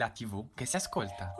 La TV che si ascolta.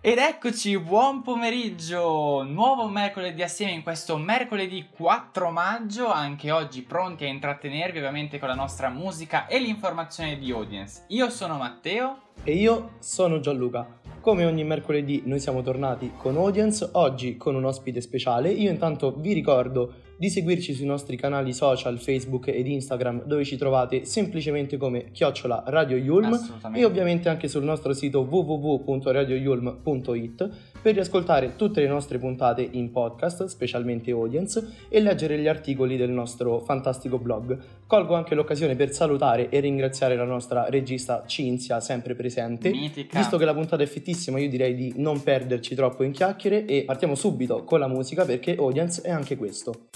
Ed eccoci, buon pomeriggio! Nuovo mercoledì assieme in questo mercoledì 4 maggio, anche oggi pronti a intrattenervi ovviamente con la nostra musica e l'informazione di audience. Io sono Matteo e io sono Gianluca. Come ogni mercoledì noi siamo tornati con Audience, oggi con un ospite speciale. Io intanto vi ricordo di seguirci sui nostri canali social Facebook ed Instagram dove ci trovate semplicemente come chiocciola Radio Yulm e ovviamente anche sul nostro sito www.radioyulm.it per riascoltare tutte le nostre puntate in podcast, specialmente audience, e leggere gli articoli del nostro fantastico blog. Colgo anche l'occasione per salutare e ringraziare la nostra regista Cinzia, sempre presente. Mitica. Visto che la puntata è fittissima, io direi di non perderci troppo in chiacchiere e partiamo subito con la musica perché audience è anche questo.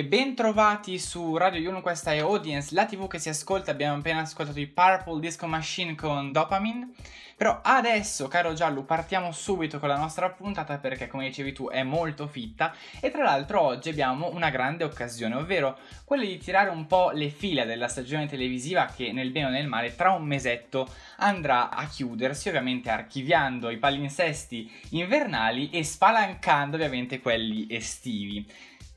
E ben trovati su Radio Yulm, questa è Audience, la tv che si ascolta, abbiamo appena ascoltato i Purple Disco Machine con Dopamine. Però adesso, caro Giallo, partiamo subito con la nostra puntata perché, come dicevi tu, è molto fitta. E tra l'altro oggi abbiamo una grande occasione, ovvero quella di tirare un po' le fila della stagione televisiva che, nel bene o nel male, tra un mesetto andrà a chiudersi, ovviamente archiviando i palinsesti invernali e spalancando ovviamente quelli estivi.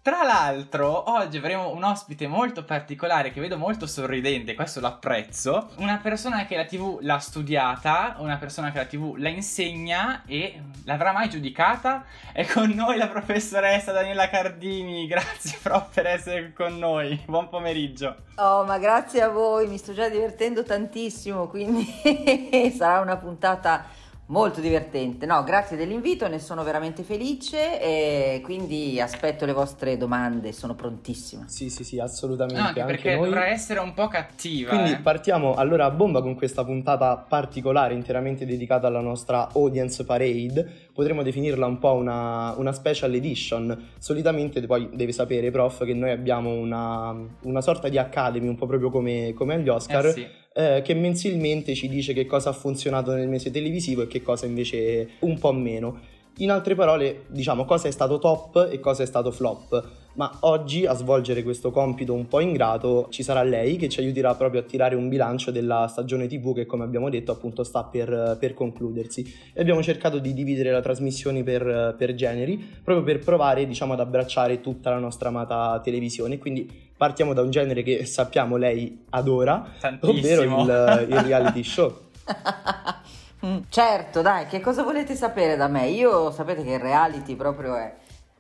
Tra l'altro, oggi avremo un ospite molto particolare che vedo molto sorridente, questo l'apprezzo. Una persona che la TV l'ha studiata, una persona che la TV la insegna e l'avrà mai giudicata. È con noi la professoressa Daniela Cardini. Grazie prof per essere con noi. Buon pomeriggio. Oh, ma grazie a voi, mi sto già divertendo tantissimo, quindi sarà una puntata Molto divertente, no, grazie dell'invito, ne sono veramente felice e quindi aspetto le vostre domande, sono prontissima. Sì, sì, sì, assolutamente. No, anche, anche perché noi. dovrà essere un po' cattiva. Quindi eh. partiamo allora a bomba con questa puntata particolare interamente dedicata alla nostra Audience Parade. Potremmo definirla un po' una, una special edition. Solitamente poi deve sapere, prof, che noi abbiamo una, una sorta di academy, un po' proprio come, come agli Oscar. Eh sì eh, che mensilmente ci dice che cosa ha funzionato nel mese televisivo e che cosa invece un po' meno. In altre parole, diciamo cosa è stato top e cosa è stato flop. Ma oggi a svolgere questo compito un po' ingrato ci sarà lei che ci aiuterà proprio a tirare un bilancio della stagione TV che come abbiamo detto appunto sta per, per concludersi. E abbiamo cercato di dividere la trasmissione per, per generi proprio per provare diciamo ad abbracciare tutta la nostra amata televisione. Quindi partiamo da un genere che sappiamo lei adora, Tantissimo. ovvero il, il reality show. certo, dai, che cosa volete sapere da me? Io sapete che il reality proprio è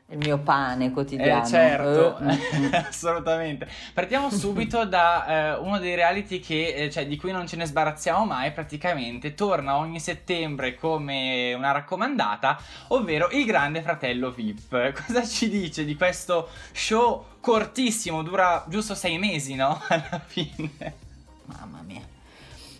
il mio pane quotidiano. Eh, certo, uh, assolutamente. Partiamo subito da uh, uno dei reality che, eh, cioè, di cui non ce ne sbarazziamo mai praticamente, torna ogni settembre come una raccomandata, ovvero Il Grande Fratello VIP. Cosa ci dice di questo show cortissimo, dura giusto sei mesi, no? Alla fine. Mamma mia.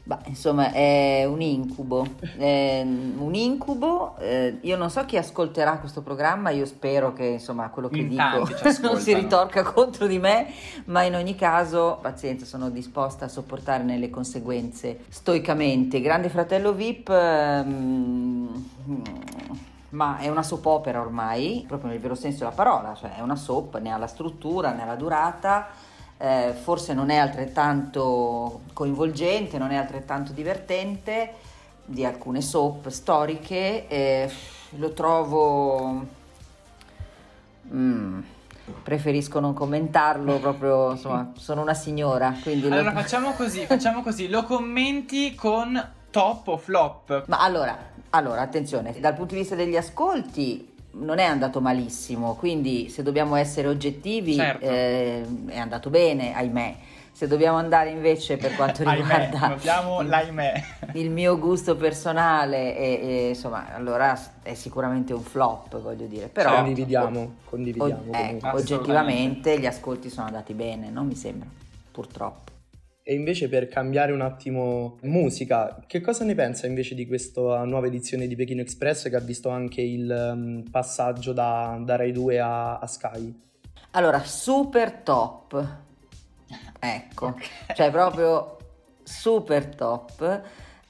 Beh, insomma, è un incubo. È un incubo. Eh, io non so chi ascolterà questo programma, io spero che insomma quello che in dico non si ritorca contro di me, ma in ogni caso, pazienza, sono disposta a sopportare nelle conseguenze stoicamente. Grande fratello VIP. Ehm, ma è una soap opera ormai, proprio nel vero senso della parola, cioè è una soap, ne ha la struttura, ne ha la durata eh, forse non è altrettanto coinvolgente, non è altrettanto divertente di alcune soap storiche, eh, lo trovo... Mm, preferisco non commentarlo proprio insomma sono una signora quindi allora lo... facciamo così facciamo così lo commenti con top o flop? Ma allora allora attenzione dal punto di vista degli ascolti non è andato malissimo, quindi se dobbiamo essere oggettivi certo. eh, è andato bene, ahimè. Se dobbiamo andare invece per quanto riguarda il, il mio gusto personale, e, e, insomma, allora è sicuramente un flop, voglio dire. Però certo. condividiamo, condividiamo. O, ecco, oggettivamente gli ascolti sono andati bene, non mi sembra, purtroppo. E invece per cambiare un attimo musica, che cosa ne pensa invece di questa nuova edizione di Pechino Express che ha visto anche il um, passaggio da, da, Rai 2 a, a Sky? Allora, super top. Ecco, okay. cioè proprio super top.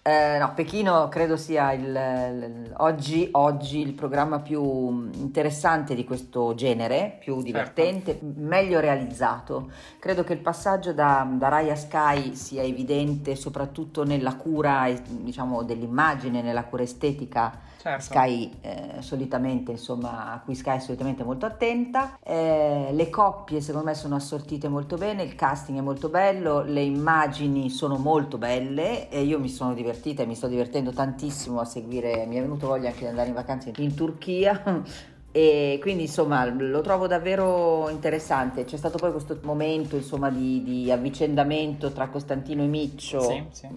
Eh, no, Pechino credo sia il, il, oggi, oggi, il programma più interessante di questo genere, più certo. divertente, certo. meglio realizzato. Credo che il passaggio da, da Rai a Sky sia evidente soprattutto nella cura diciamo, dell'immagine, nella cura estetica certo. Sky eh, solitamente, insomma, a cui Sky è solitamente molto attenta. Eh, le coppie secondo me sono assortite molto bene, il casting è molto bello, le immagini sono molto belle e io mi sono divertita e mi sto divertendo tantissimo a seguire, mi è venuto voglia anche di andare in vacanza in Turchia e quindi insomma lo trovo davvero interessante. C'è stato poi questo momento insomma di, di avvicendamento tra Costantino e Miccio. Sì, sì.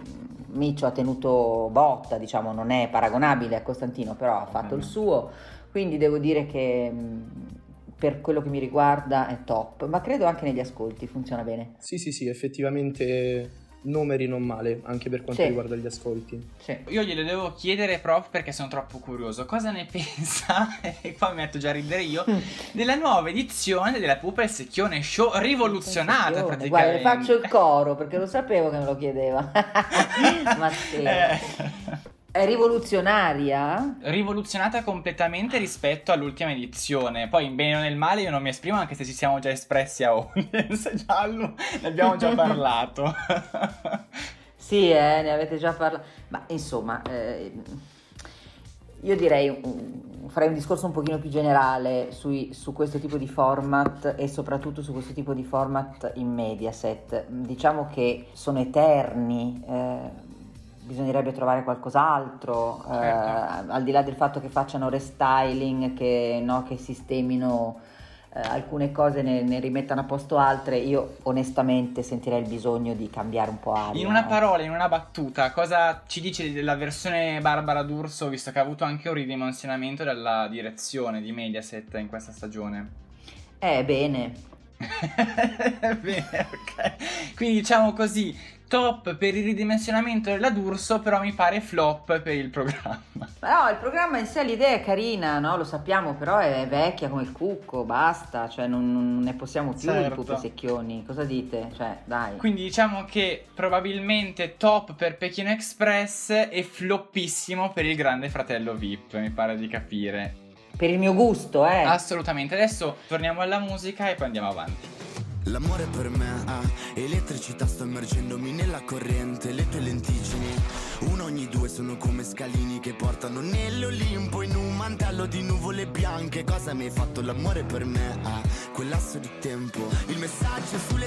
Miccio ha tenuto botta, diciamo, non è paragonabile a Costantino, però ha fatto mm. il suo. Quindi devo dire che per quello che mi riguarda è top, ma credo anche negli ascolti funziona bene. Sì, sì, sì, effettivamente numeri non male, anche per quanto sì. riguarda gli ascolti. Sì. Io glielo devo chiedere, prof, perché sono troppo curioso. Cosa ne pensa, e qua mi metto già a ridere io, della nuova edizione della Pupa e Secchione Show rivoluzionata praticamente. Guarda, le faccio il coro, perché lo sapevo che me lo chiedeva. Matteo. Eh è rivoluzionaria? Rivoluzionata completamente rispetto all'ultima edizione. Poi in bene o nel male io non mi esprimo anche se ci siamo già espressi a audience giallo, ne abbiamo già parlato. sì, eh, ne avete già parlato. Ma insomma, eh, io direi farei un discorso un pochino più generale sui, su questo tipo di format e soprattutto su questo tipo di format in Mediaset. Diciamo che sono eterni. Eh, bisognerebbe trovare qualcos'altro, certo. eh, al di là del fatto che facciano restyling, che, no, che sistemino eh, alcune cose, ne, ne, rimettano a posto altre, io onestamente sentirei il bisogno di cambiare un po' aria. In una parola, in una battuta, cosa ci dici della versione Barbara D'Urso, visto che ha avuto anche un ridimensionamento della direzione di Mediaset in questa stagione? Eh, bene. bene, ok. Quindi diciamo così, top per il ridimensionamento della D'Urso, però mi pare flop per il programma. Ma no, il programma in sé l'idea è carina, no? Lo sappiamo, però è vecchia come il cucco, basta, cioè non, non ne possiamo più certo. di pupe secchioni. Cosa dite? Cioè, dai. Quindi diciamo che probabilmente top per Pechino Express e floppissimo per il Grande Fratello VIP, mi pare di capire. Per il mio gusto, eh. Assolutamente. Adesso torniamo alla musica e poi andiamo avanti. L'amore per me ha elettricità, sto immergendomi nella corrente, le tue lenticini. Uno ogni due sono come scalini che portano nell'Olimpo in un mantello di nuvole bianche. Cosa mi hai fatto l'amore per me? Ah, quel lasso di tempo. Il messaggio sulle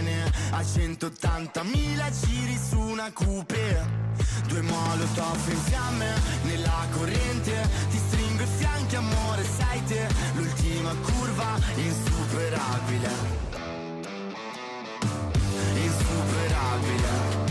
180.000 giri su una coupe Due molotov in fiamme nella corrente. Ti stringo i fianchi amore sai te L'ultima curva insuperabile. Insuperabile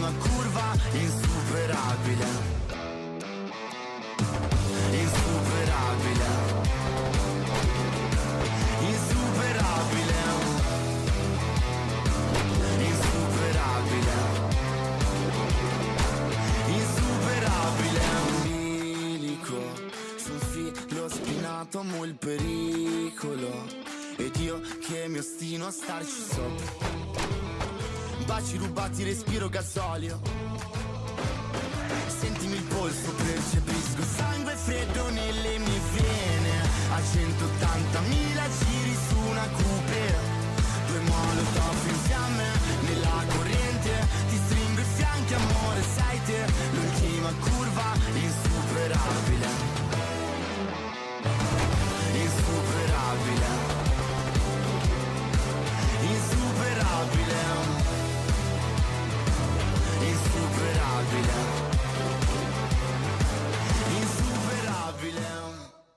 L'ultima curva insuperabile. Insuperabile. Insuperabile. Insuperabile. Insuperabile. Bilico sul filo spinato amo il pericolo. Ed io che mi ostino a starci sopra Baci rubati, respiro gasolio Sentimi il polso, percepisco sangue freddo nelle mie vene. A 180.000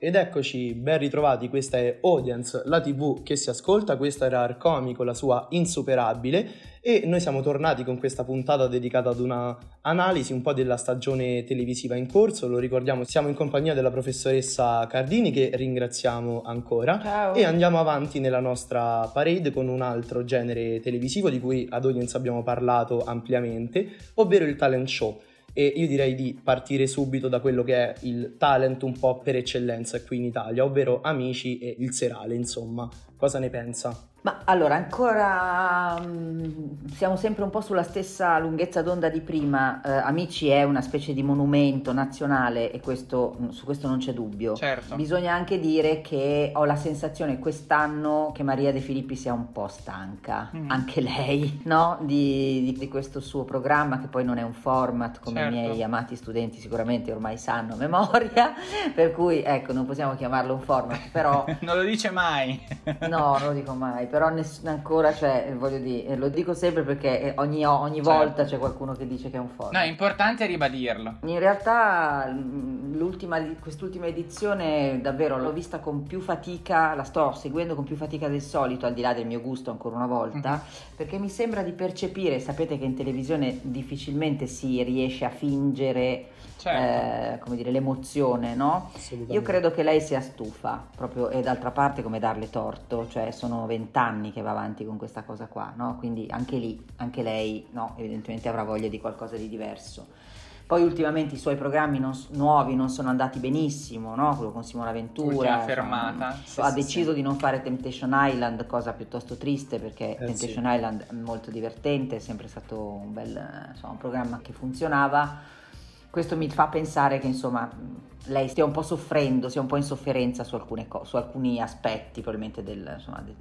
Ed eccoci, ben ritrovati, questa è Audience, la tv che si ascolta, questa era Arcomi con la sua Insuperabile e noi siamo tornati con questa puntata dedicata ad una analisi un po' della stagione televisiva in corso, lo ricordiamo, siamo in compagnia della professoressa Cardini che ringraziamo ancora Ciao. e andiamo avanti nella nostra parade con un altro genere televisivo di cui ad Audience abbiamo parlato ampiamente, ovvero il talent show e io direi di partire subito da quello che è il talent un po' per eccellenza qui in Italia, ovvero Amici e il Serale, insomma. Cosa ne pensa? Ma allora, ancora um, siamo sempre un po' sulla stessa lunghezza d'onda di prima. Uh, Amici è una specie di monumento nazionale e questo, su questo non c'è dubbio. Certo. Bisogna anche dire che ho la sensazione quest'anno che Maria De Filippi sia un po' stanca, mm. anche lei, no? Di, di, di, questo suo programma che poi non è un format come certo. i miei amati studenti sicuramente ormai sanno a memoria, per cui ecco non possiamo chiamarlo un format, però... non lo dice mai. no, non lo dico mai però ness- ancora, cioè, voglio dire, lo dico sempre perché ogni, ogni Certo. volta c'è qualcuno che dice che è un forte. No, è importante ribadirlo. In realtà l'ultima, quest'ultima edizione davvero l'ho vista con più fatica, la sto seguendo con più fatica del solito, al di là del mio gusto ancora una volta, perché mi sembra di percepire, sapete che in televisione difficilmente si riesce a fingere Certo. eh, come dire, l'emozione, no? Io credo che lei sia stufa, proprio, e d'altra parte come darle torto, cioè sono vent'anni che va avanti con questa cosa qua, no? Quindi anche lì, anche lei, no, evidentemente avrà voglia di qualcosa di diverso. Poi ultimamente i suoi programmi non nuovi non sono andati benissimo, no? Quello con Simona Ventura. Fermata. Sì, ha sì, deciso sì. di non fare Temptation Island, cosa piuttosto triste perché Eh, Temptation Island è molto divertente, è sempre stato un bel insomma, un programma che funzionava. Questo mi fa pensare che insomma lei stia un po' soffrendo, sia un po' in sofferenza su, alcune co- su alcuni aspetti probabilmente del- insomma, de-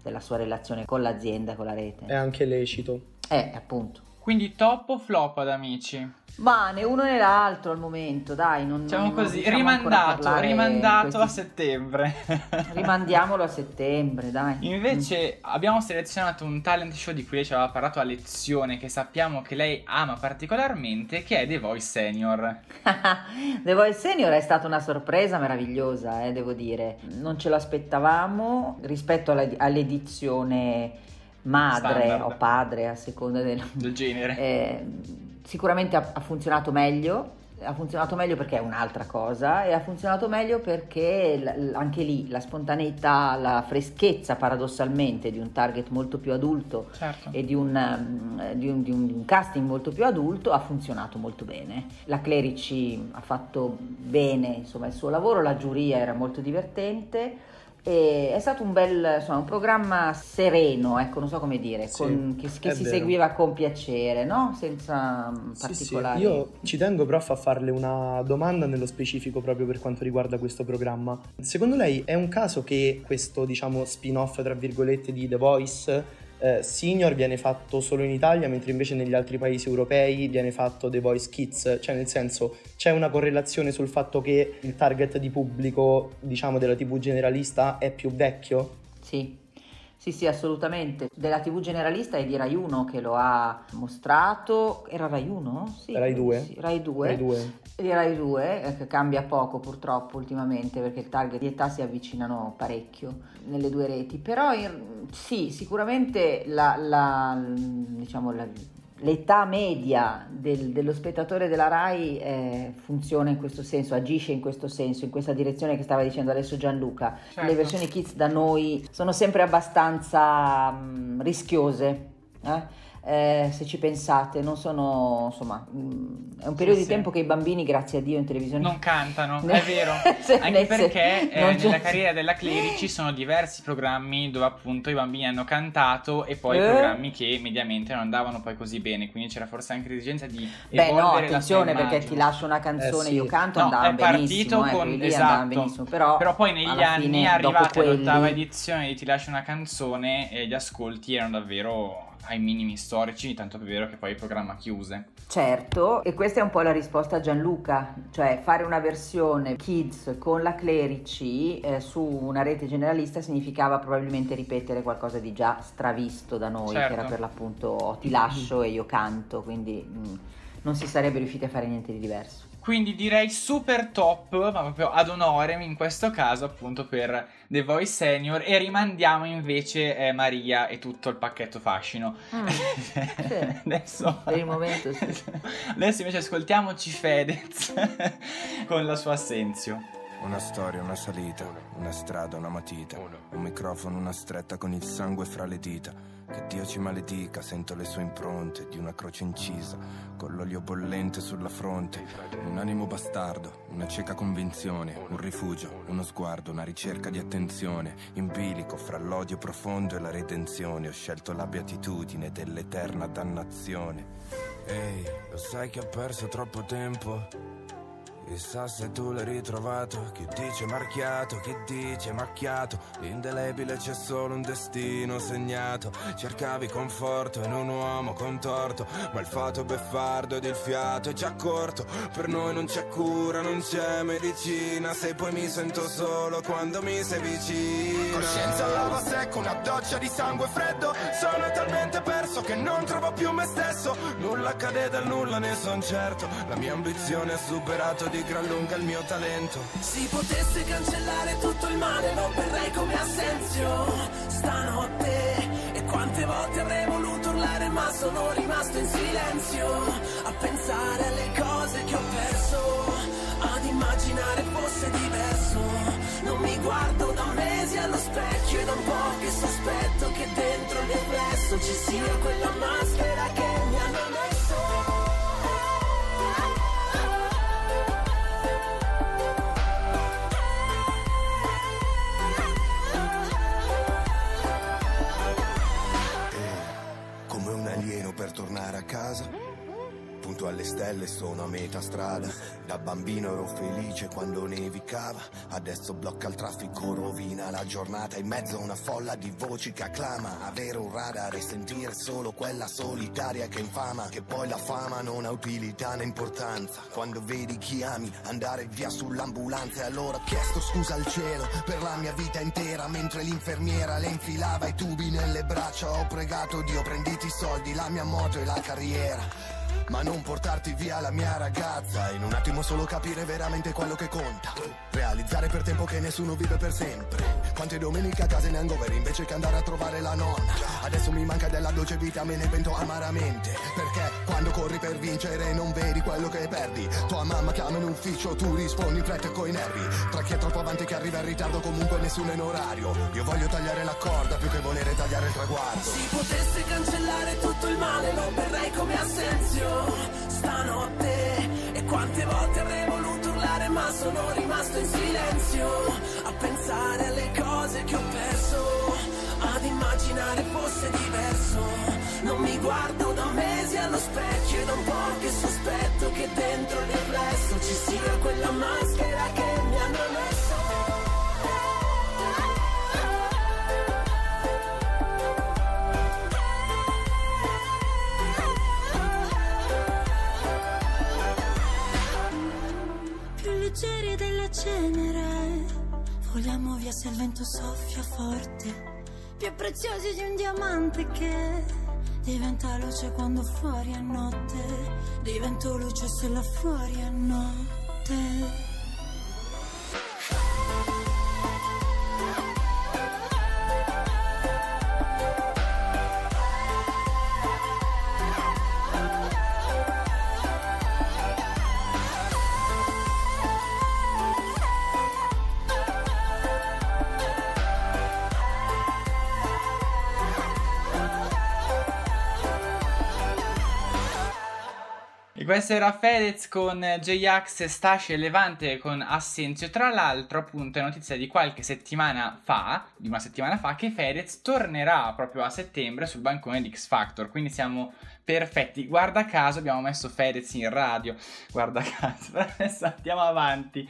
della sua relazione con l'azienda, con la rete. È anche lecito. Eh, appunto. Quindi top o flop ad amici? Ma né uno né l'altro al momento, dai, non Diciamo non così, ancora a rimandato, rimandato questi- a settembre. Rimandiamolo a settembre, dai. Invece abbiamo selezionato un talent show di cui lei ci aveva parlato a lezione, che sappiamo che lei ama particolarmente, che è The Voice Senior. The Voice Senior è stata una sorpresa meravigliosa, eh, devo dire. Non ce l'aspettavamo rispetto alla- all'edizione madre Standard. o padre, a seconda del... Del genere. Eh, sicuramente ha, ha funzionato meglio. Ha funzionato meglio perché è un'altra cosa e ha funzionato meglio perché l- anche lì la spontaneità, la freschezza paradossalmente di un target molto più adulto Certo. e di un, um, di un- di un- di un casting molto più adulto ha funzionato molto bene. La Clerici ha fatto bene insomma, il suo lavoro, la giuria era molto divertente. E è stato un bel insomma, un programma sereno, ecco, non so come dire, Sì, con- che, che si vero. seguiva con piacere, no? Senza mm, Sì, sì. particolari. Io ci tengo prof a farle una domanda nello specifico proprio per quanto riguarda questo programma. Secondo lei è un caso che questo, diciamo, spin-off, tra virgolette, di The Voice eh, Senior viene fatto solo in Italia, mentre invece negli altri paesi europei viene fatto The Voice Kids? Cioè, nel senso, c'è una correlazione sul fatto che il target di pubblico, diciamo, della TV generalista è più vecchio? Sì. Sì, sì, assolutamente. Della TV generalista è di Rai 1 che lo ha mostrato. Era Rai 1? Sì, Rai credo 2? sì. Rai 2. Rai due. Di Rai 2, eh, che cambia poco purtroppo ultimamente perché il target di età si avvicinano parecchio nelle due reti, però in- sì, sicuramente la, la- diciamo, la- l'età media del- dello spettatore della Rai eh, funziona in questo senso, agisce in questo senso, in questa direzione che stava dicendo adesso Gianluca. Certo. Le versioni kids da noi sono sempre abbastanza mm, rischiose. eh? Eh, se ci pensate, non sono insomma, mm, è un periodo Sì, di sì. tempo che i bambini, grazie a Dio, in televisione Non cantano, è vero. Se- Anche perché eh, nella carriera della Clerici sono diversi programmi dove appunto i bambini hanno cantato e poi Eh? programmi che mediamente non andavano poi così bene, quindi c'era forse anche l'esigenza di Beh, no, attenzione perché ti lascio una canzone, Eh, sì. io canto, No, andava è partito benissimo, eh, con esatto. benissimo, però, Però poi negli anni, fine, arrivati dopo quelli- all'ottava edizione di Ti lascio una canzone, e gli ascolti erano davvero ai minimi storici, tanto è vero che poi il programma chiuse. Certo, e questa è un po' la risposta a Gianluca, cioè fare una versione kids con la Clerici eh, su una rete generalista significava probabilmente ripetere qualcosa di già stravisto da noi, Certo. che era per l'appunto ti lascio e io canto, quindi mm, non si sarebbe riusciti a fare niente di diverso. Quindi direi super top, ma proprio ad onore in questo caso appunto per The Voice Senior e rimandiamo invece eh, Maria e tutto il pacchetto fascino. Mm. Adesso... Per il momento sì. Adesso invece ascoltiamoci Fedez con la sua Assenzio. Una storia, una salita, una strada, una matita, un microfono, una stretta con il sangue fra le dita. Che Dio ci maledica, sento le sue impronte di una croce incisa, con l'olio bollente sulla fronte. Un animo bastardo, una cieca convinzione, un rifugio, uno sguardo, una ricerca di attenzione, in bilico fra l'odio profondo e la redenzione. Ho scelto la beatitudine dell'eterna dannazione. Ehi, lo sai che ho perso troppo tempo? Chissà se tu l'hai ritrovato, chi dice marchiato, chi dice macchiato, indelebile c'è solo un destino segnato, cercavi conforto in un uomo contorto, ma il fato beffardo ed il fiato è già corto, per noi non c'è cura, non c'è medicina, se poi mi sento solo quando mi sei vicino. Coscienza all'alba secco, una doccia di sangue freddo, sono talmente perso che non trovo più me stesso, nulla accade dal nulla ne son certo, la mia ambizione ha superato di gran lunga il mio talento. Si potesse cancellare tutto il male, non verrei come Assenzio stanotte. E quante volte avrei voluto urlare, ma sono rimasto in silenzio. A pensare alle cose che ho perso, ad immaginare fosse diverso. Non mi guardo da mesi allo specchio e da un po' che sospetto che dentro il riflesso ci sia quella maschera che per tornare a casa. Punto alle stelle sono a metà strada. Da bambino ero felice quando nevicava. Adesso blocca il traffico, rovina la giornata. In mezzo a una folla di voci che acclama. Avere un radar e sentire solo quella solitaria che infama. Che poi la fama non ha utilità né importanza. Quando vedi chi ami andare via sull'ambulanza. E allora ho chiesto scusa al cielo per la mia vita intera. Mentre l'infermiera le infilava i tubi nelle braccia. Ho pregato Dio prenditi i soldi, la mia moto e la carriera. Ma non portarti via la mia ragazza. In un attimo solo capire veramente quello che conta. Realizzare per tempo che nessuno vive per sempre. Quante domeniche a casa in hangover invece che andare a trovare la nonna. Adesso mi manca della dolce vita, me ne pento amaramente. Perché quando corri per vincere non vedi quello che perdi. Tua mamma chiama in ufficio, tu rispondi freddo coi nervi. Tra chi è troppo avanti che arriva in ritardo comunque nessuno è in orario. Io voglio tagliare la corda più che volere tagliare il traguardo. Si potesse cancellare tutto il male, non verrei come Assenzio stanotte. E quante volte avrei voluto urlare, ma sono rimasto in silenzio. A pensare alle cose che ho perso, ad immaginare fosse diverso. Non mi guardo da mesi allo specchio e da un po' che sospetto che dentro il riflesso ci sia quella maschera che Voliamo via se il vento soffia forte. Più preziosi di un diamante che diventa luce quando fuori è notte. Divento luce se là fuori è notte. E questo era Fedez con J-Ax, Staci e Levante con Assenzio. Tra l'altro, appunto, è notizia di qualche settimana fa, di una settimana fa, che Fedez tornerà proprio a settembre sul bancone di X Factor. Quindi siamo perfetti. Guarda caso abbiamo messo Fedez in radio. Guarda caso, adesso andiamo avanti.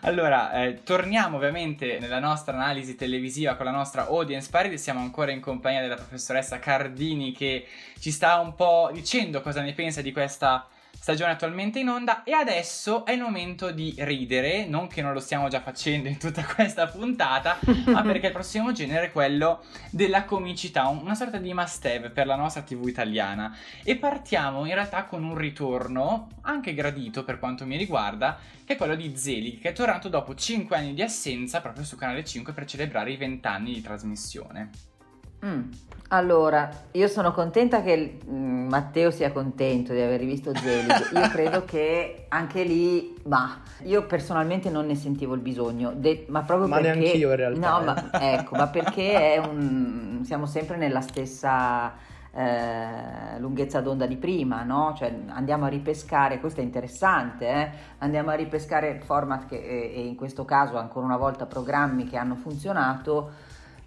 Allora, eh, torniamo ovviamente nella nostra analisi televisiva con la nostra audience party. Siamo ancora in compagnia della professoressa Cardini che ci sta un po' dicendo cosa ne pensa di questa stagione attualmente in onda e adesso è il momento di ridere, non che non lo stiamo già facendo in tutta questa puntata, ma perché il prossimo genere è quello della comicità, una sorta di must have per la nostra TV italiana. E partiamo in realtà con un ritorno, anche gradito per quanto mi riguarda, che è quello di Zelig, che è tornato dopo 5 anni di assenza proprio su Canale 5 per celebrare i 20 anni di trasmissione. Mm. Allora, io sono contenta che mm, Matteo sia contento di aver rivisto Zelig. Io credo che anche lì, ma io personalmente non ne sentivo il bisogno, de- ma proprio Ma perché neanch'io in realtà, No, eh. ma ecco, ma perché è un siamo sempre nella stessa eh, lunghezza d'onda di prima, no? Cioè andiamo a ripescare, questo è interessante, eh? Andiamo a ripescare format che e in questo caso ancora una volta programmi che hanno funzionato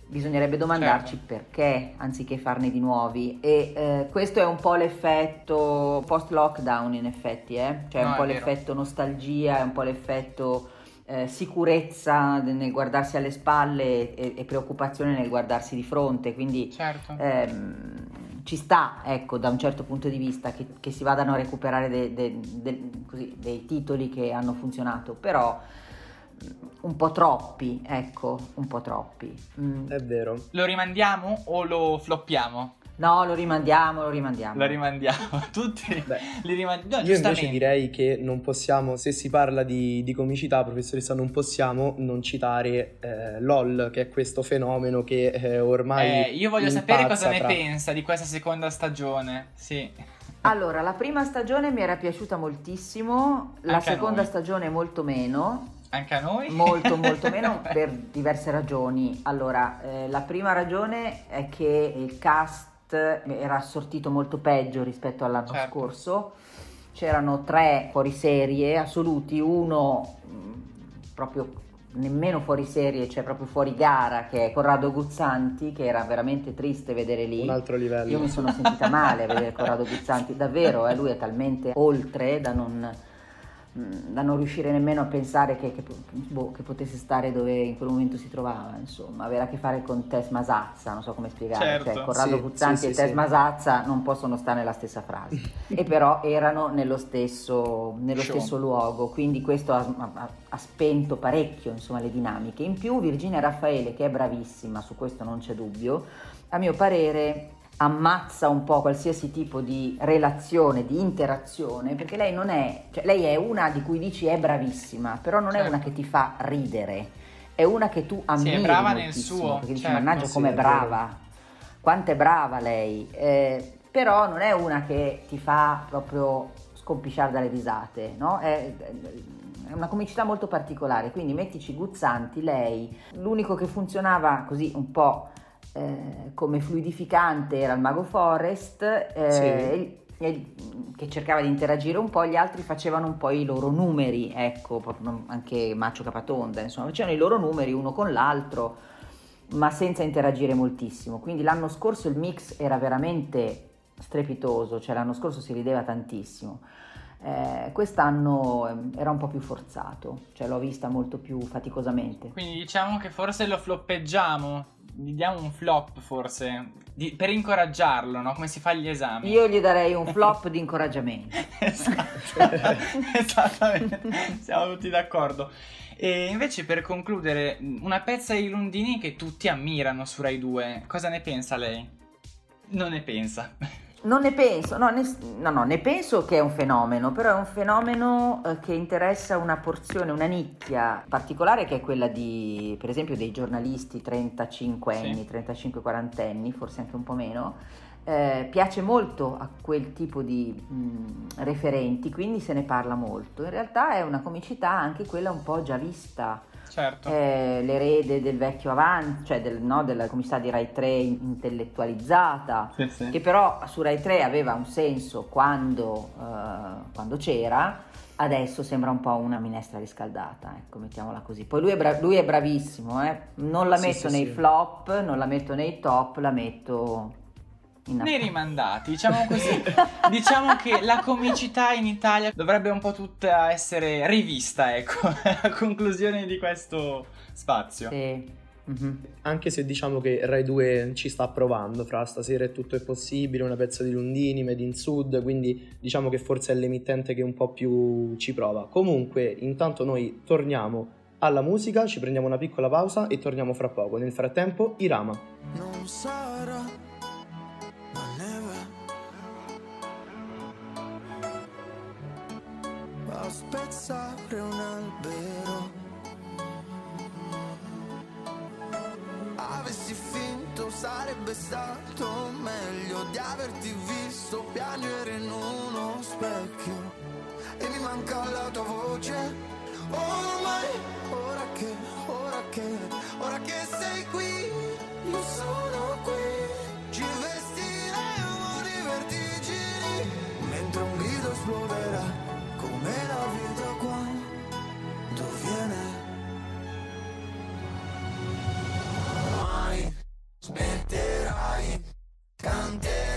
bisognerebbe domandarci Certo. perché anziché farne di nuovi e eh, questo è un po' l'effetto post lockdown in effetti eh? cioè No, un po' l'effetto nostalgia è un po' l'effetto eh, sicurezza nel guardarsi alle spalle e, e preoccupazione nel guardarsi di fronte quindi Certo. ehm, ci sta, ecco, da un certo punto di vista, che, che si vadano a recuperare de- de- de- così, dei titoli che hanno funzionato, però un po' troppi, ecco, un po' troppi. Mm, È vero. Lo rimandiamo o lo floppiamo? No, lo rimandiamo, lo rimandiamo. Lo rimandiamo. Tutti Beh, li rimandiamo. No, Io invece direi che non possiamo, se si parla di, di comicità, professoressa, non possiamo non citare eh, LOL, che è questo fenomeno che eh, ormai... Eh, io voglio sapere cosa impazza ne tra- pensa di questa seconda stagione. Sì. Allora, la prima stagione mi era piaciuta moltissimo, la Anche seconda stagione molto meno, Anche a noi? Molto, molto meno per diverse ragioni. Allora, eh, la prima ragione è che il cast era assortito molto peggio rispetto all'anno Certo. scorso. C'erano tre fuoriserie assoluti, uno mh, proprio nemmeno fuori serie, cioè proprio fuori gara, che è Corrado Guzzanti, che era veramente triste vedere lì. Un altro livello. Io mi sono sentita male a vedere Corrado Guzzanti, davvero, eh, lui è talmente oltre da non, mm, da non riuscire nemmeno a pensare che, che- boh, che potesse stare dove in quel momento si trovava, insomma, avere a che fare con Tess Masazza, non so come spiegare, Certo. cioè Corrado Sì, Guzzanti sì, e sì, Tess sì. Masazza non possono stare nella stessa frase, e però erano nello stesso, nello stesso luogo, quindi questo ha, ha- ha spento parecchio insomma, le dinamiche. In più Virginia Raffaele, che è bravissima, su questo non c'è dubbio, a mio parere ammazza un po' qualsiasi tipo di relazione, di interazione, perché lei non è, cioè lei è una di cui dici è bravissima, però non è Certo. una che ti fa ridere, è una che tu ammiri brava nel suo, perché dici certo, mannaggia sì, com'è è brava, quanto è brava lei, eh, però non è una che ti fa proprio scompisciare dalle risate, no? È, è una comicità molto particolare, quindi mettici Guzzanti, lei, l'unico che funzionava così un po' eh, come fluidificante era il mago Forest, eh, Sì. e- e- che cercava di interagire un po', gli altri facevano un po' i loro numeri, ecco, anche Maccio Capatonda, insomma, facevano i loro numeri uno con l'altro, ma senza interagire moltissimo. Quindi l'anno scorso il mix era veramente strepitoso, cioè l'anno scorso si rideva tantissimo. Eh, quest'anno ehm, era un po' più forzato, cioè l'ho vista molto più faticosamente. Quindi diciamo che forse lo floppeggiamo. Gli diamo un flop forse. di- per incoraggiarlo, no? Come si fa agli esami. Io gli darei un flop di incoraggiamento. Esatto. Esattamente. Siamo tutti d'accordo. E invece per concludere, una pezza di Lundini che tutti ammirano su Rai 2. Cosa ne pensa lei? Non ne pensa. Non ne penso, no, ne, no, no, ne penso che è un fenomeno, però è un fenomeno eh, che interessa una porzione, una nicchia particolare che è quella di, per esempio, dei giornalisti 35 anni, Sì. 35-40 anni, forse anche un po' meno. Eh, piace molto a quel tipo di mh, referenti, quindi se ne parla molto. In realtà è una comicità anche quella un po' già vista, Certo. eh, l'erede del vecchio avanti, cioè del- no, della comicità di Rai 3 intellettualizzata Sì, sì. che però su Rai 3 aveva un senso quando, eh, quando c'era, adesso sembra un po' una minestra riscaldata, ecco, mettiamola così. Poi lui è, bra- lui è bravissimo, eh. non la metto sì, nei flop, non la metto nei top, la metto in Nei rimandati, diciamo così. diciamo che la comicità in Italia dovrebbe un po' tutta essere rivista, ecco, a conclusione di questo spazio. Sì. Mhm. Anche se diciamo che Rai 2 ci sta provando, fra stasera è tutto è possibile, una pezza di Lundini, Made in Sud, quindi diciamo che forse è l'emittente che un po' più ci prova. Comunque, intanto noi torniamo alla musica, ci prendiamo una piccola pausa e torniamo fra poco. Nel frattempo, Irama. Non sarà a spezzare un albero. Avessi finto sarebbe stato meglio di averti visto piangere in uno specchio. E mi manca la tua voce. Ormai, ora che, ora che, ora che sei qui, io sono qui. Ci vestiremo di vertigini mentre un grido esploderà come la vedo quando viene. Mai smetterai, canterai.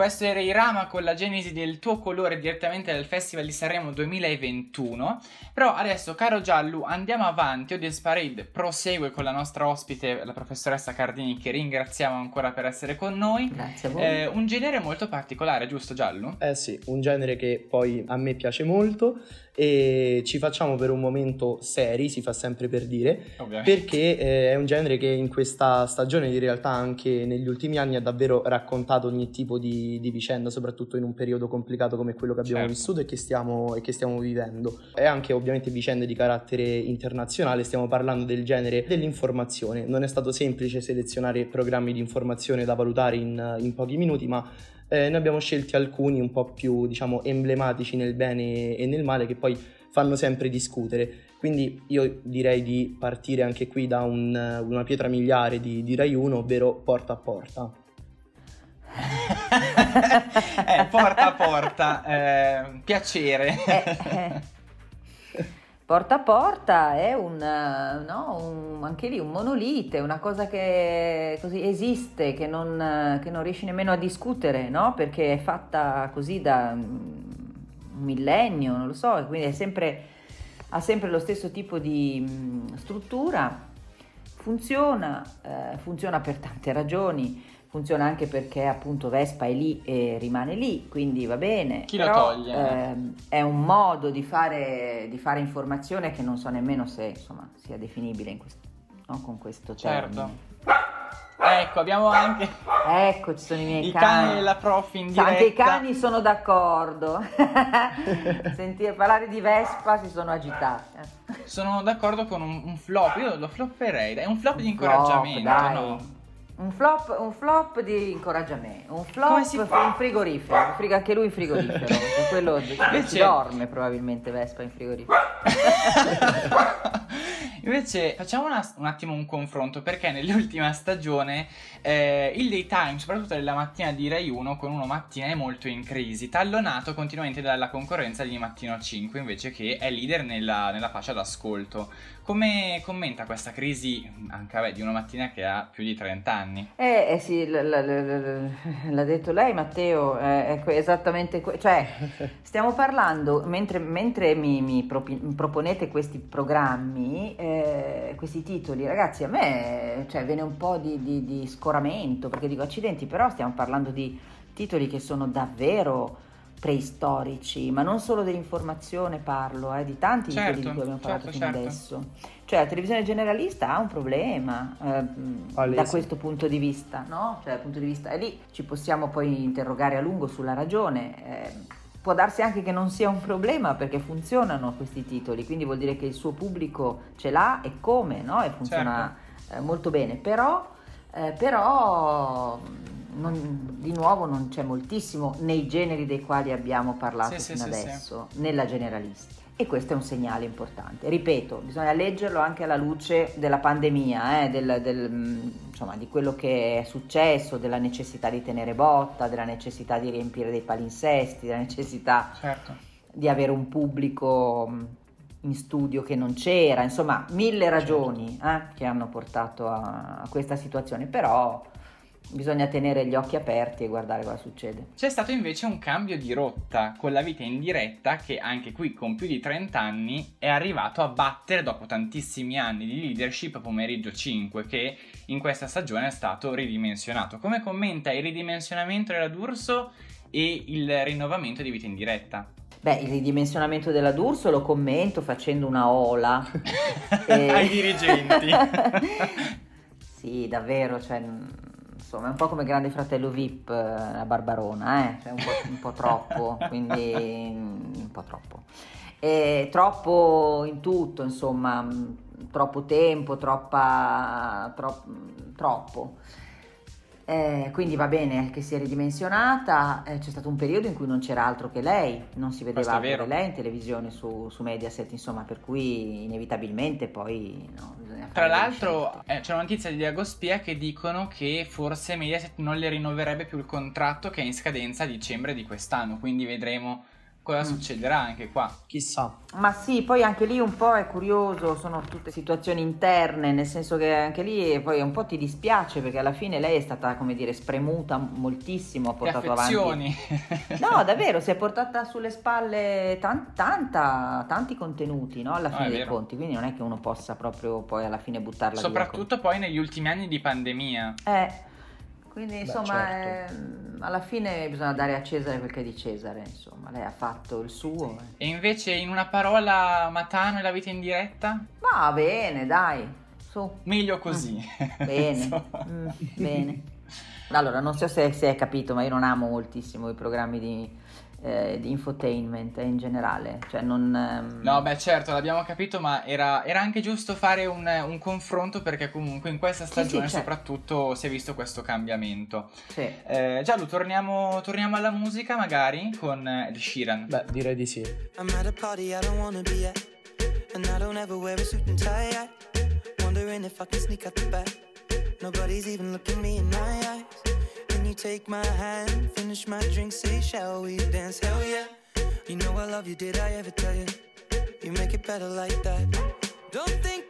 Questo era Irama con la genesi del tuo colore direttamente dal Festival di Sanremo 2021. Però adesso, caro Giallo, andiamo avanti. Audience Parade prosegue con la nostra ospite, la professoressa Cardini, che ringraziamo ancora per essere con noi. Grazie a voi. Eh, un genere molto particolare, giusto Giallo? Eh sì, un genere che poi a me piace molto e ci facciamo per un momento seri, si fa sempre per dire, Ovviamente. perché eh, è un genere che in questa stagione in realtà anche negli ultimi anni ha davvero raccontato ogni tipo di, di vicenda, soprattutto in un periodo complicato come quello che abbiamo Certo. vissuto e che, stiamo, e che stiamo vivendo. E anche ovviamente vicende di carattere internazionale, stiamo parlando del genere dell'informazione. Non è stato semplice selezionare programmi di informazione da valutare in, in pochi minuti, ma eh, ne abbiamo scelti alcuni un po' più, diciamo, emblematici nel bene e nel male che poi fanno sempre discutere. Quindi io direi di partire anche qui da un- una pietra miliare di, di Rai 1, ovvero Porta a Porta. eh, porta a porta, eh, piacere. Eh, eh. Porta a porta è un, eh, no, un- anche lì un monolite, una cosa che così esiste, che non, che non riesci nemmeno a discutere, no? Perché è fatta così da mm, un millennio, non lo so, quindi sempre, ha sempre lo stesso tipo di mm, struttura, funziona, eh, funziona per tante ragioni. Funziona anche perché appunto Vespa è lì e rimane lì, quindi va bene. Chi lo Però, toglie? ehm, è un modo di fare, di fare informazione che non so nemmeno se insomma, sia definibile in questo- no, con questo Certo. termine. Ecco, abbiamo anche Ecco, ci sono i miei i cani. cani della prof in diretta. Anche i cani sono d'accordo. Sentire parlare di Vespa si sono agitati. eh. Sono d'accordo con un, un flop, io lo flopperei, è un flop di incoraggiamento, flop, no? Un flop, un flop di incoraggiamento, un flop in frigorifero, un frigo- anche lui in frigorifero, quello Invece- dorme probabilmente Vespa in frigorifero. Invece facciamo una- un attimo un confronto perché nell'ultima stagione eh, il daytime, soprattutto nella mattina di Rai 1 con uno mattina è molto in crisi, tallonato continuamente dalla concorrenza di Mattino 5 invece che è leader nella, nella fascia d'ascolto. Come commenta questa crisi anche vabbè, di una mattina che ha più di 30 anni? Eh, eh sì, l- l- l- l- l'ha detto lei Matteo, eh, è que- esattamente, que- cioè stiamo parlando, mentre, mentre mi, mi mi proponete questi programmi, eh, questi titoli, ragazzi a me cioè, viene un po' di, di- di scoramento, perché dico accidenti, però stiamo parlando di titoli che sono davvero preistorici, ma non solo dell'informazione parlo, eh, di tanti Certo, titoli di cui abbiamo parlato certo, fino certo. adesso. Cioè la televisione generalista ha un problema eh, da questo punto di vista, no? Cioè dal punto di vista, e lì ci possiamo poi interrogare a lungo sulla ragione. eh, può darsi anche che non sia un problema perché funzionano questi titoli, quindi vuol dire che il suo pubblico ce l'ha e come, no? E funziona eh, molto bene, però, eh, però non- di nuovo non c'è moltissimo nei generi dei quali abbiamo parlato Sì, sì, fino sì, sì. adesso, nella generalista. E questo è un segnale importante. Ripeto, bisogna leggerlo anche alla luce della pandemia, eh, del- del, mh, insomma, di quello che è successo, della necessità di tenere botta, della necessità di riempire dei palinsesti, della necessità Certo. di avere un pubblico mh, in studio che non c'era, insomma, mille ragioni eh, che hanno portato a, a questa situazione, però bisogna tenere gli occhi aperti e guardare cosa succede. C'è stato invece un cambio di rotta con la vita in diretta che anche qui con più di 30 anni è arrivato a battere dopo tantissimi anni di leadership pomeriggio 5 che in questa stagione è stato ridimensionato. Come commenta il ridimensionamento della D'Urso e il rinnovamento di vita in diretta? Beh, il ridimensionamento della D'Urso lo commento facendo una ola. E- Ai dirigenti. sì, davvero, cioè, insomma, è un po' come Grande Fratello VIP eh, a Barbarona, eh? Cioè, un, po', un po' troppo, quindi mh, un po' troppo. E troppo in tutto, insomma, mh, troppo tempo, troppa, tro- mh, troppo. Eh, quindi va bene che sia ridimensionata, eh, c'è stato un periodo in cui non c'era altro che lei, non si vedeva è altro che lei in televisione su, su Mediaset, insomma, per cui inevitabilmente poi no, Tra l'altro eh, c'è una notizia di Diago Spia che dicono che forse Mediaset non le rinnoverebbe più il contratto che è in scadenza a dicembre di quest'anno, quindi vedremo cosa Mm. succederà anche qua. Chissà. Ma sì, poi anche lì un po' è curioso, sono tutte situazioni interne, nel senso che anche lì poi un po' ti dispiace perché alla fine lei è stata, come dire, spremuta moltissimo, ha portato avanti. No, davvero, si è portata sulle spalle tan- tanta- tanti contenuti, no? Alla No, fine è dei vero. conti, quindi non è che uno possa proprio poi alla fine buttarla Soprattutto poi negli ultimi anni di pandemia. via. Eh, quindi Beh, insomma, certo. ehm, alla fine bisogna dare a Cesare quel che è di Cesare, insomma, lei ha fatto il suo. eh. E invece in una parola Matano e la vita in diretta? Va bene, dai, su. Meglio così. Mm. Bene, mm, bene. Allora, non so se, se hai capito, ma io non amo moltissimo i programmi di, eh, di infotainment eh, in generale. Cioè, non. ehm, No, beh, certo, l'abbiamo capito, ma era, era anche giusto fare un, un confronto perché comunque in questa sì, stagione certo. soprattutto si è visto questo cambiamento. Sì. Eh, Giallo, torniamo, torniamo alla musica magari con eh, Ed Sheeran. Beh, direi di sì. I'm at a party I don't wanna be at. And I don't ever wear a suit and tie. yet. Wondering if I can sneak out the back. Nobody's even looking me in my eyes. Take my hand, finish my drink, say, Shall we dance? Hell yeah. You know I love you, did I ever tell you? You make it better like that. Don't think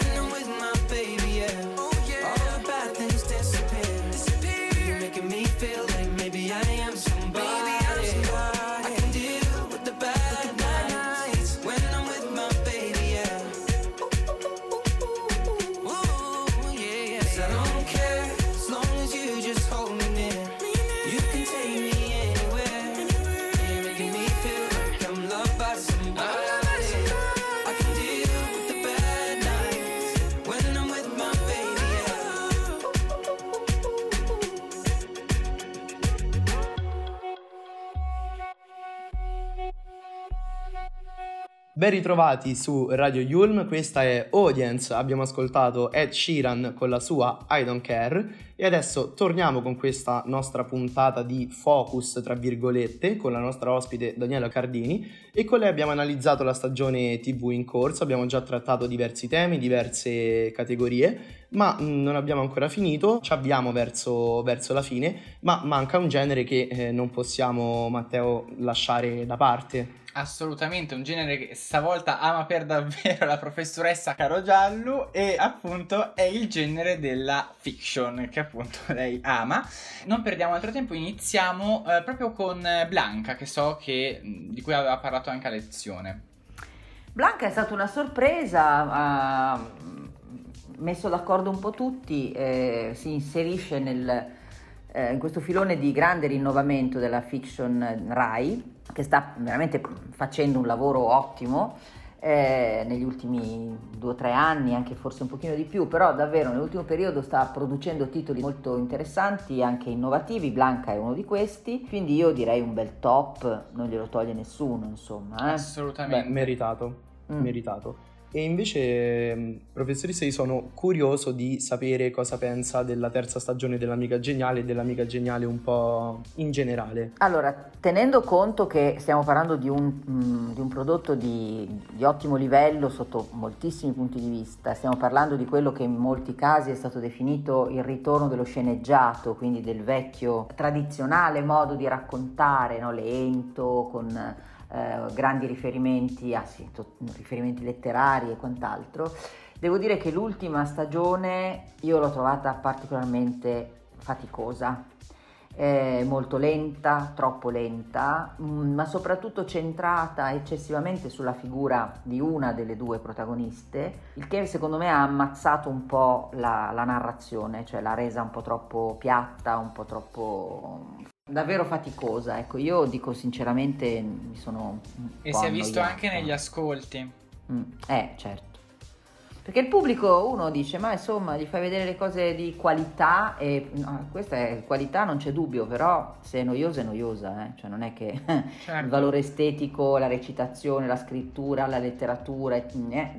Ben ritrovati su Radio Yulm, questa è Audience, abbiamo ascoltato Ed Sheeran con la sua I Don't Care. E adesso torniamo con questa nostra puntata di focus tra virgolette con la nostra ospite Daniela Cardini. E con lei abbiamo analizzato la stagione TV in corso, abbiamo già trattato diversi temi, diverse categorie, ma mh, non abbiamo ancora finito, ci avviamo verso, verso la fine, ma manca un genere che eh, non possiamo Matteo lasciare da parte. Assolutamente, un genere che stavolta ama per davvero la professoressa Caro Giallo e appunto è il genere della fiction che appunto lei ama. Non perdiamo altro tempo, iniziamo eh, proprio con eh, Blanca che so che, mh, di cui aveva parlato anche a lezione. Blanca è stata una sorpresa, ha messo d'accordo un po' tutti, eh, si inserisce nel, eh, in questo filone di grande rinnovamento della fiction Rai, che sta veramente facendo un lavoro ottimo eh, negli ultimi due o tre anni, anche forse un pochino di più, però davvero nell'ultimo periodo sta producendo titoli molto interessanti, anche innovativi, Blanca è uno di questi, quindi io direi un bel top, non glielo toglie nessuno, insomma. eh. Beh, Assolutamente. meritato, Mm. meritato. E invece, mh, professoressa, io sono curioso di sapere cosa pensa della terza stagione dell'Amica Geniale e dell'Amica Geniale un po' in generale. Allora, tenendo conto che stiamo parlando di un, mm, di un prodotto di, di ottimo livello sotto moltissimi punti di vista, stiamo parlando di quello che in molti casi è stato definito il ritorno dello sceneggiato, quindi del vecchio tradizionale modo di raccontare, no? lento, con eh, grandi riferimenti, ah sì, to- riferimenti letterari e quant'altro. Devo dire che l'ultima stagione io l'ho trovata particolarmente faticosa, eh, molto lenta, troppo lenta, mm, ma soprattutto centrata eccessivamente sulla figura di una delle due protagoniste, il che secondo me ha ammazzato un po' la, la narrazione, cioè l'ha resa un po' troppo piatta, un po' troppo davvero faticosa. Ecco, io dico sinceramente mi sono E si è visto anche negli ascolti. Mm, eh, certo. Perché il pubblico, uno dice, ma insomma, gli fai vedere le cose di qualità e no, questa è qualità, non c'è dubbio, però se è noiosa è noiosa, eh? cioè non è che Certo. il valore estetico, la recitazione, la scrittura, la letteratura, eh,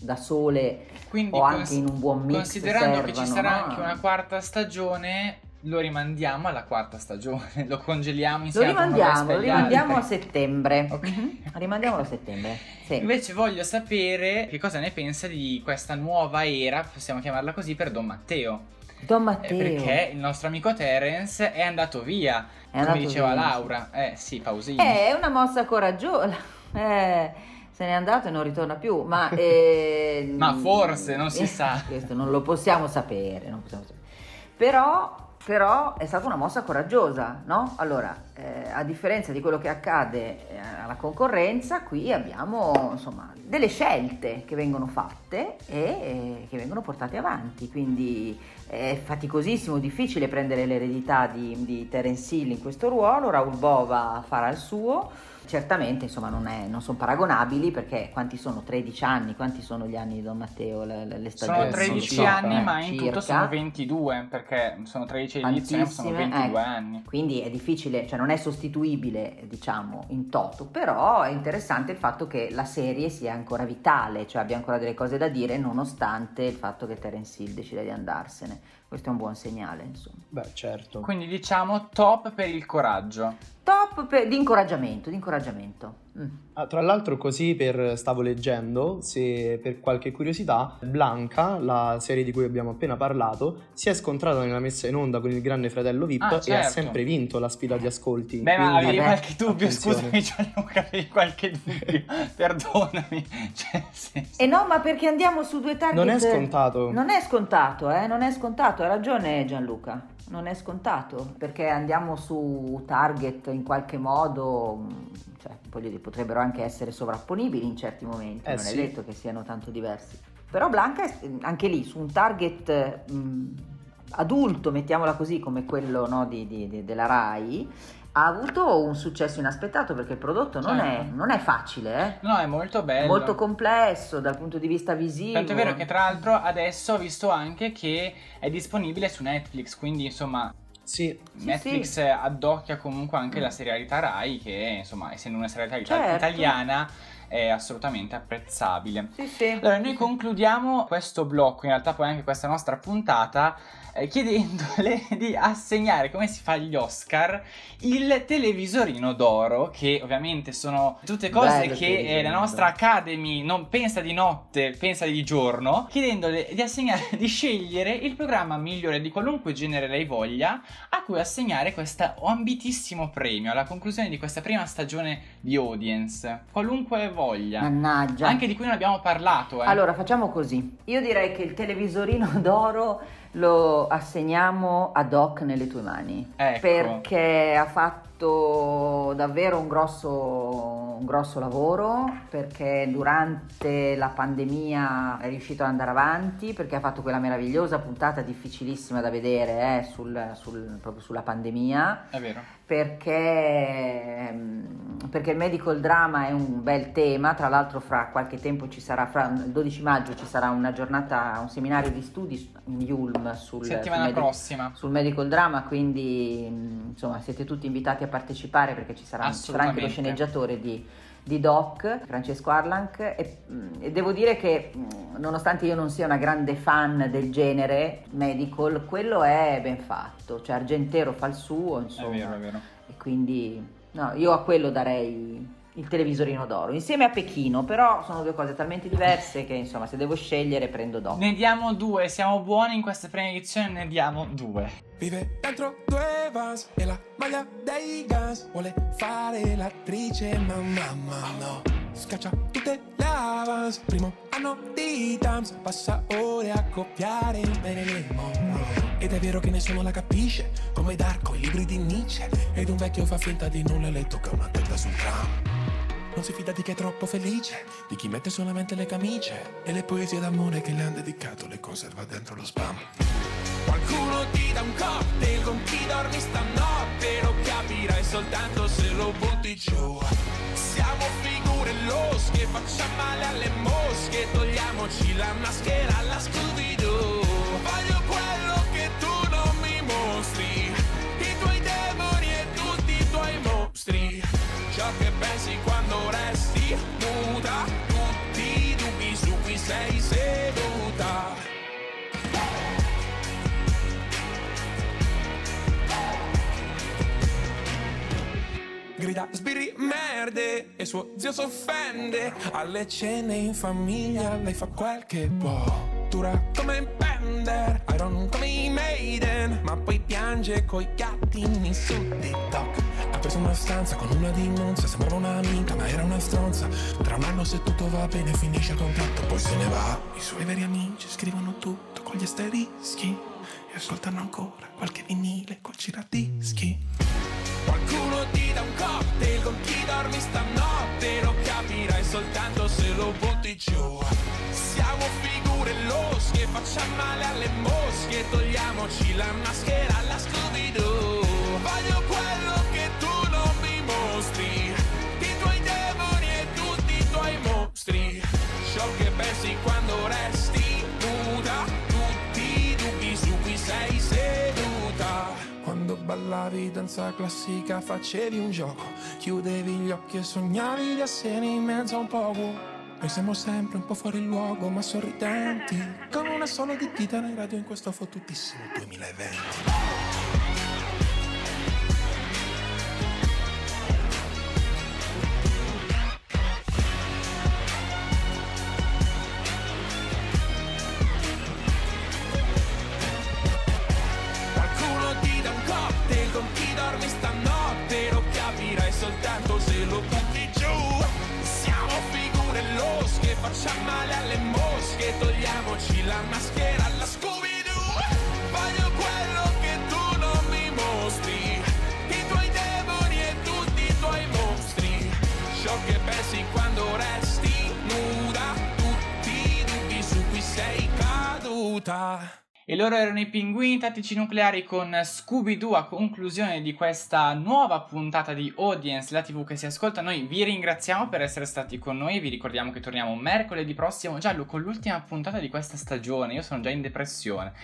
da sole Quindi o anche cons- in un buon mix considerando che ci sarà no? anche una quarta stagione, lo rimandiamo alla quarta stagione, lo congeliamo Lo insieme Bruno rimandiamo, lo rimandiamo a settembre. Ok. Mhm, Rimandiamolo a settembre. Sì. Invece voglio sapere che cosa ne pensa di questa nuova era, possiamo chiamarla così, per Don Matteo. Don Eh, Matteo. perché il nostro amico Terence è andato via, È come andato diceva via, Laura. Eh sì, pausini. Eh, È una mossa coraggiosa. Eh, se n'è andato e non ritorna più. Ma, eh, Ma forse, non si sa. Questo non lo possiamo sapere. non possiamo sapere. Però, però è stata una mossa coraggiosa, no? Allora, eh, a differenza di quello che accade eh, alla concorrenza, qui abbiamo insomma delle scelte che vengono fatte e eh, che vengono portate avanti. Quindi è faticosissimo, difficile prendere l'eredità di, di Terence Hill in questo ruolo. Raul Bova farà il suo. Certamente, insomma, non, è- non sono paragonabili perché quanti sono 13 anni? Quanti sono gli anni di Don Matteo? Le, le- le Sono stagioni? 13 so, anni, eh, ma in tutto circa. sono 22, perché sono 13 all'inizio, ma sono Tantissime, 22 ecco. anni. Quindi è difficile, cioè non è sostituibile, diciamo, in toto, però è interessante il fatto che la serie sia ancora vitale, cioè abbia ancora delle cose da dire nonostante il fatto che Terence Hill decida di andarsene. Questo è un buon segnale, insomma. Beh, certo. Quindi diciamo top per il coraggio. Top per- di incoraggiamento, di incoraggiamento. Mm. Ah, tra l'altro, così per stavo leggendo, se per qualche curiosità, Blanca, la serie di cui abbiamo appena parlato, si è scontrata nella messa in onda con il Grande Fratello VIP Ah, e ha certo. sempre vinto la sfida di ascolti. Beh, ma Quindi- avevi Vabbè, qualche dubbio, attenzione. scusami Gianluca, avevi qualche dubbio, perdonami. Cioè, senso- E no, ma perché andiamo su due target? Non è scontato. Non è scontato, eh? Non è scontato, ha ragione Gianluca. Non è scontato, perché andiamo su target in qualche modo, mh, cioè, dire, potrebbero anche essere sovrapponibili in certi momenti, Eh non sì. è detto che siano tanto diversi. Però Blanca è anche lì su un target mh, adulto, mettiamola così, come quello no, di- di- di- della RAI, ha avuto un successo inaspettato perché il prodotto non, è, Certo. non è facile, eh? No, è molto bello. È molto complesso dal punto di vista visivo. Tanto è vero che tra l'altro adesso ho visto anche che è disponibile su Netflix, quindi insomma Sì, Sì, Netflix sì. addocchia comunque anche Mm. la serialità Rai che insomma essendo una serialità Certo. italiana è assolutamente apprezzabile. Sì, sì. Allora, noi concludiamo questo blocco, in realtà poi anche questa nostra puntata, eh, chiedendole di assegnare, come si fa agli Oscar, il televisorino d'oro, che ovviamente sono tutte cose Bello che eh, la nostra. Academy non pensa di notte, pensa di giorno, chiedendole di assegnare, di scegliere il programma migliore di qualunque genere lei voglia, a cui assegnare questo ambitissimo premio alla conclusione di questa prima stagione di Audience, qualunque voglia. Mannaggia. Anche di cui non abbiamo parlato, eh. Allora, facciamo così. Io direi che il televisorino d'oro lo assegniamo ad hoc nelle tue mani. Ecco. Perché ha fatto davvero un grosso, un grosso lavoro, perché durante la pandemia è riuscito ad andare avanti, perché ha fatto quella meravigliosa puntata difficilissima da vedere eh, sul- sul- proprio sulla pandemia È vero. Perché, ehm, perché il medical drama è un bel tema, tra l'altro fra qualche tempo ci sarà, fra il 12 maggio ci sarà una giornata, un seminario di studi in Yulm sul, Settimana sul, medi- prossima. sul medical drama, quindi insomma siete tutti invitati a partecipare perché ci sarà, ci sarà anche lo sceneggiatore di, di Doc, Francesco Arlanc, e, mh, e devo dire che mh, nonostante io non sia una grande fan del genere medical, quello è ben fatto, cioè Argentero fa il suo, È insomma. vero, è vero. E quindi no, io a quello darei il televisorino d'oro. Insieme a Pechino, però sono due cose talmente diverse che insomma se devo scegliere prendo Doc. Ne diamo due, siamo buoni in questa prima edizione, ne diamo due. Vive dentro due vans e la maglia dei Guns Vuole fare l'attrice ma mamma no. Scaccia tutte le avance Primo anno di Tams Passa ore a copiare Marilyn Monroe Ed è vero che nessuno la capisce Come Darko, i libri di Nietzsche. Ed un vecchio fa finta di nulla e le tocca una testa sul tram non si fida di chi è troppo felice, di chi mette solamente le camicie e le poesie d'amore che le han dedicato le conserva dentro lo spam. Qualcuno ti dà un cocktail con chi dormi stanotte Lo capirai soltanto se lo butti giù. Siamo figure losche, facciamo male alle mosche Togliamoci la maschera alla Scooby-Doo. Voglio quello che tu non mi mostri I tuoi demoni e tutti i tuoi mostri muta tutti i dubbi su cui sei seduta. Grida sbirri merde e suo zio s'offende. Alle cene in famiglia lei fa qualche po'. Dura come Bender, Iron come i Maiden, ma poi piange coi gattini su TikTok. Ha preso una stanza con una di Monza, sembrava un'amica ma era una stronza. Tra un anno se tutto va bene finisce il contratto, poi se ne va. I suoi veri amici scrivono tutto con gli asterischi e ascoltano ancora qualche vinile col giradischi. Qualcuno ti dà un cocktail con chi dormi stanotte Lo capirai soltanto se lo butti giù. Siamo figure losche, facciamo male alle mosche. Togliamoci la maschera alla Scooby-Doo. Voglio quello che tu non mi mostri. I tuoi demoni e tutti i tuoi mostri. Ciò che pensi quando resti nuda. Tutti i dubbi su cui sei seduta. Quando ballavi danza classica facevi un gioco. Chiudevi gli occhi e sognavi di essere in mezzo a un poco Noi siamo sempre un po' fuori luogo ma sorridenti. Con una sola di chitarra in radio in questo fottutissimo 2020 Qualcuno ti dà un cocktail con chi dormi stanotte Lo capirai soltanto se lo butti facciamo male alle mosche Togliamoci la maschera alla Scooby-Doo. Voglio quello che tu non mi mostri I tuoi demoni e tutti i tuoi mostri. Ciò che pensi quando resti nuda Tutti i dubbi su cui sei caduta E loro erano i pinguini tattici nucleari con Scooby-Doo a conclusione di questa nuova puntata di Audience, la TV che si ascolta. Noi vi ringraziamo per essere stati con noi, vi ricordiamo che torniamo mercoledì prossimo, Giallo, con l'ultima puntata di questa stagione. Io sono già in depressione.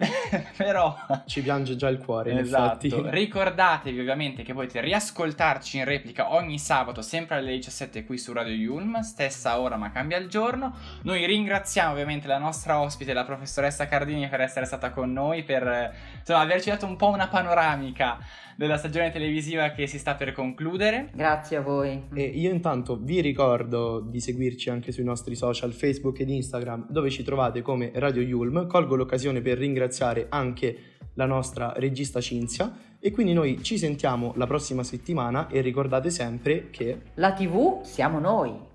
Però... Ci piange già il cuore, Esatto, effetti. ricordatevi ovviamente che potete riascoltarci in replica ogni sabato sempre alle 17 qui su Radio Yulm, stessa ora ma cambia il giorno. Noi ringraziamo ovviamente la nostra ospite, la professoressa Cardini per essere stata con noi, per insomma, averci dato un po' una panoramica della stagione televisiva che si sta per concludere. Grazie a voi. E io intanto vi ricordo di seguirci anche sui nostri social Facebook ed Instagram dove ci trovate come Radio Yulm. Colgo l'occasione per ringraziare anche la nostra regista Cinzia e quindi noi ci sentiamo la prossima settimana e ricordate sempre che La TV siamo noi.